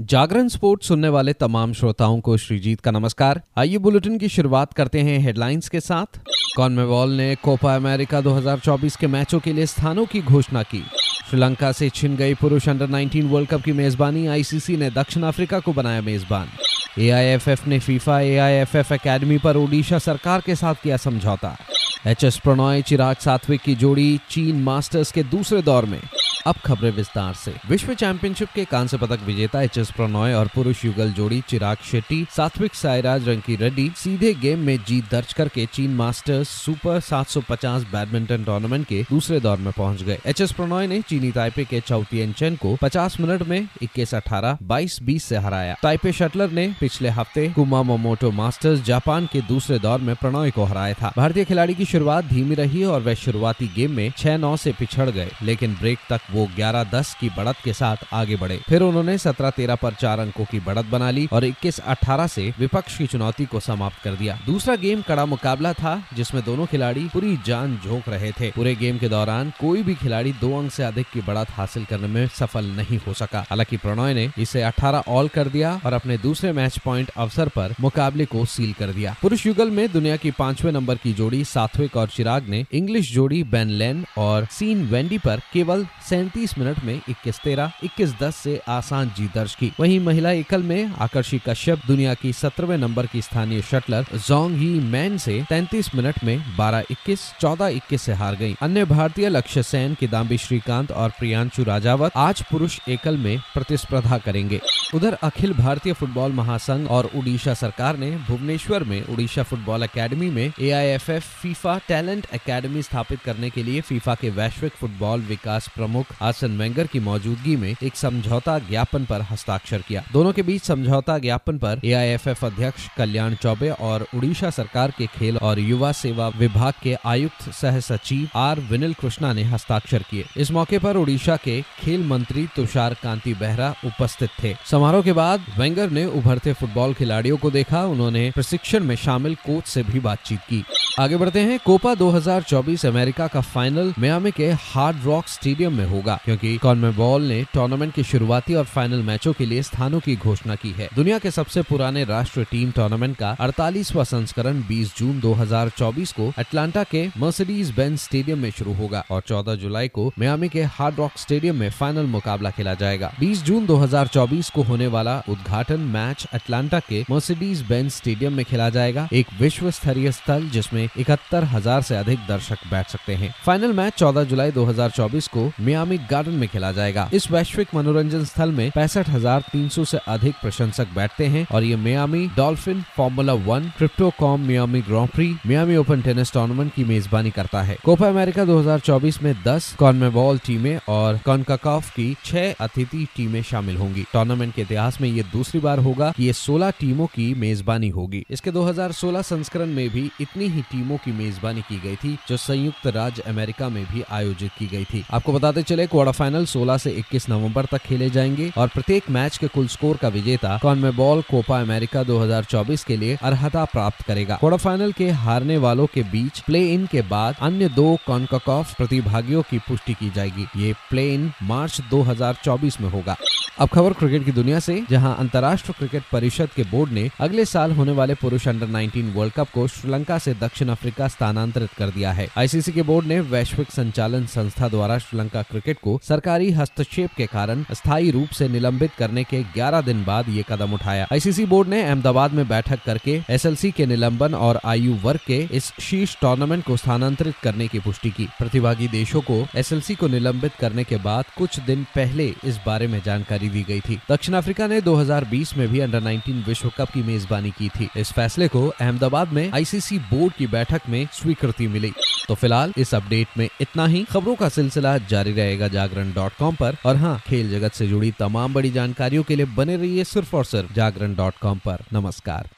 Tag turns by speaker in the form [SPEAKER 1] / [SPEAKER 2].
[SPEAKER 1] जागरण sports सुनने वाले तमाम श्रोताओं को श्रीजीत का नमस्कार। आइए बुलेटिन की शुरुआत करते हैं हेडलाइंस के साथ। कॉनमेबॉल ने कोपा अमेरिका 2024 के मैचों के लिए स्थानों की घोषणा की। श्रीलंका से छिन गई पुरुष अंडर 19 वर्ल्ड कप की मेजबानी, आईसीसी ने दक्षिण अफ्रीका को बनाया मेजबान। एआईएफएफ ने फीफा एआईएफएफ एकेडमी पर ओडिशा सरकार के साथ किया समझौता। एच एस प्रणॉय चिराग सात्विक की जोड़ी चीन मास्टर्स के दूसरे दौर में। अब खबरें विस्तार से। विश्व चैंपियनशिप के कांस्य पदक विजेता एच एस प्रणॉय और पुरुष युगल जोड़ी चिराग शेट्टी, सात्विक साईराज रंकी रेड्डी सीधे गेम में जीत दर्ज करके चीन मास्टर्स सुपर 750 बैडमिंटन टूर्नामेंट के दूसरे दौर में पहुँच गए। एच एस प्रणॉय ने चीनी ताइपे के चौतियन चेन को 50 मिनट में इक्कीस अठारह बाईस बीस ऐसी हराया। ताइपे शटलर ने पिछले हफ़्ते कुमा मोमोटो मास्टर्स जापान के दूसरे दौर में प्रणॉय को हराया था। भारतीय खिलाड़ी की शुरुआत धीमी रही और वह शुरुआती गेम में छह नौ ऐसी पिछड़ गए, लेकिन ब्रेक तक वो 11-10 की बढ़त के साथ आगे बढ़े। फिर उन्होंने 17-13 पर चार अंकों की बढ़त बना ली और 21-18 से विपक्ष की चुनौती को समाप्त कर दिया। दूसरा गेम कड़ा मुकाबला था, जिसमें दोनों खिलाड़ी पूरी जान झोंक रहे थे। पूरे गेम के दौरान कोई भी खिलाड़ी दो अंक से अधिक की बढ़त हासिल करने में सफल नहीं हो सका। हालाँकि प्रणॉय ने इसे 18 ऑल कर दिया और अपने दूसरे मैच पॉइंट अवसर पर मुकाबले को सील कर दिया। पुरुष युगल में दुनिया की पाँचवें नंबर की जोड़ी सात्विक और चिराग ने इंग्लिश जोड़ी बेन लेन और सीन वेंडी पर केवल मिनट में इक्कीस तेरह, इक्कीस दस से आसान जीत दर्ज की। वहीं महिला एकल में आकर्षी कश्यप, दुनिया की सत्रहवें नंबर की स्थानीय शटलर जोंग ही मैन से 33 मिनट में 12 इक्कीस, चौदह इक्कीस से हार गई अन्य भारतीय लक्ष्य सेन किदाम्बी श्रीकांत और प्रियांशु राजावत आज पुरुष एकल में प्रतिस्पर्धा करेंगे। उधर अखिल भारतीय फुटबॉल महासंघ और उड़ीसा सरकार ने भुवनेश्वर में उड़ीसा फुटबॉल एकेडमी में एआईएफएफ फीफा टैलेंट एकेडमी स्थापित करने के लिए फीफा के वैश्विक फुटबॉल विकास प्रमुख आसन वेंगर की मौजूदगी में एक समझौता ज्ञापन पर हस्ताक्षर किया। दोनों के बीच समझौता ज्ञापन पर एआईएफएफ अध्यक्ष कल्याण चौबे और उड़ीसा सरकार के खेल और युवा सेवा विभाग के आयुक्त सह सचिव आर विनिल कृष्णा ने हस्ताक्षर किए। इस मौके पर उड़ीसा के खेल मंत्री तुषार कांति बेहरा उपस्थित थे। समारोह के बाद वेंगर ने उभरते फुटबॉल खिलाड़ियों को देखा। उन्होंने प्रशिक्षण में शामिल कोच से भी बातचीत की। आगे बढ़ते हैं। कोपा 2024 अमेरिका का फाइनल मियामी के हार्ड रॉक स्टेडियम में होगा क्योंकि कॉन्मेबॉल ने टूर्नामेंट के शुरुआती और फाइनल मैचों के लिए स्थानों की घोषणा की है। दुनिया के सबसे पुराने राष्ट्रीय टीम टूर्नामेंट का अड़तालीसवा संस्करण 20 जून 2024 को अटलांटा के मर्सिडीज बेंच स्टेडियम में शुरू होगा और 14 जुलाई को मियामी के हार्ड रॉक स्टेडियम में फाइनल मुकाबला खेला जाएगा। 20 जून 2024 को होने वाला उद्घाटन मैच अटलांटा के मर्सिडीज बेंच स्टेडियम में खेला जाएगा, एक विश्व स्तरीय स्थल जिसमें इकहत्तर हज़ार ऐसी अधिक दर्शक बैठ सकते हैं। फाइनल मैच 14 जुलाई 2024 को मियामी गार्डन में खेला जाएगा। इस वैश्विक मनोरंजन स्थल में पैंसठ हज़ार तीन सौ ऐसी अधिक प्रशंसक बैठते हैं और ये Miami Dolphin Formula One, crypto com Miami grand prix Miami Open tennis tournament की मेजबानी करता है। कोपा अमेरिका 2024 में 10 कॉन्मेबॉल टीमें और कॉनकाकॉफ की छह अतिथि टीमें शामिल होंगी। टूर्नामेंट के इतिहास में ये दूसरी बार होगा कि ये 16 टीमों की मेजबानी होगी। इसके 2016 संस्करण में भी इतनी ही टीमों की मेजबानी की गई थी, जो संयुक्त राज्य अमेरिका में भी आयोजित की गई थी। आपको बताते चले क्वार्टर फाइनल 16 से 21 नवंबर तक खेले जाएँगे और प्रत्येक मैच के कुल स्कोर का विजेता कॉन्मेबॉल कोपा अमेरिका 2024 के लिए अर्हता प्राप्त करेगा। क्वार्टर फाइनल के हारने वालों के बीच प्ले इन के बाद अन्य दो कॉन्काकॉफ प्रतिभागियों की पुष्टि की जाएगी। ये प्ले इन मार्च 2024 में होगा। अब खबर क्रिकेट की दुनिया से, जहाँ अंतर्राष्ट्रीय क्रिकेट परिषद के बोर्ड ने अगले साल होने वाले पुरुष अंडर 19 वर्ल्ड कप को श्रीलंका से दक्षिण अफ्रीका स्थानांतरित कर दिया है। आईसीसी के बोर्ड ने वैश्विक संचालन संस्था द्वारा श्रीलंका क्रिकेट को सरकारी हस्तक्षेप के कारण स्थायी रूप से निलंबित करने के 11 दिन बाद ये कदम उठाया। आईसीसी बोर्ड ने अहमदाबाद में बैठक करके एसएलसी के निलंबन और आयु वर्ग के इस शीर्ष टूर्नामेंट को स्थानांतरित करने की पुष्टि की। प्रतिभागी देशों को एसएलसी को निलंबित करने के बाद कुछ दिन पहले इस बारे में जानकारी दी गई थी। दक्षिण अफ्रीका ने 2020 में भी अंडर 19 विश्व कप की मेजबानी की थी। इस फैसले को अहमदाबाद में आईसीसी बोर्ड की बैठक में स्वीकृति मिली। तो फ़िलहाल इस अपडेट में इतना ही। खबरों का सिलसिला जारी रहेगा जागरण डॉट कॉम पर। और हाँ खेल जगत से जुड़ी तमाम बड़ी जानकारियों के लिए बने रहिए सिर्फ़ और सिर्फ़ जागरण डॉट कॉम पर। नमस्कार।